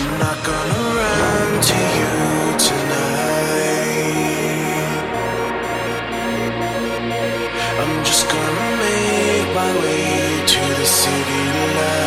I'm not gonna run to you tonight. I'm just gonna make my way to the city lights.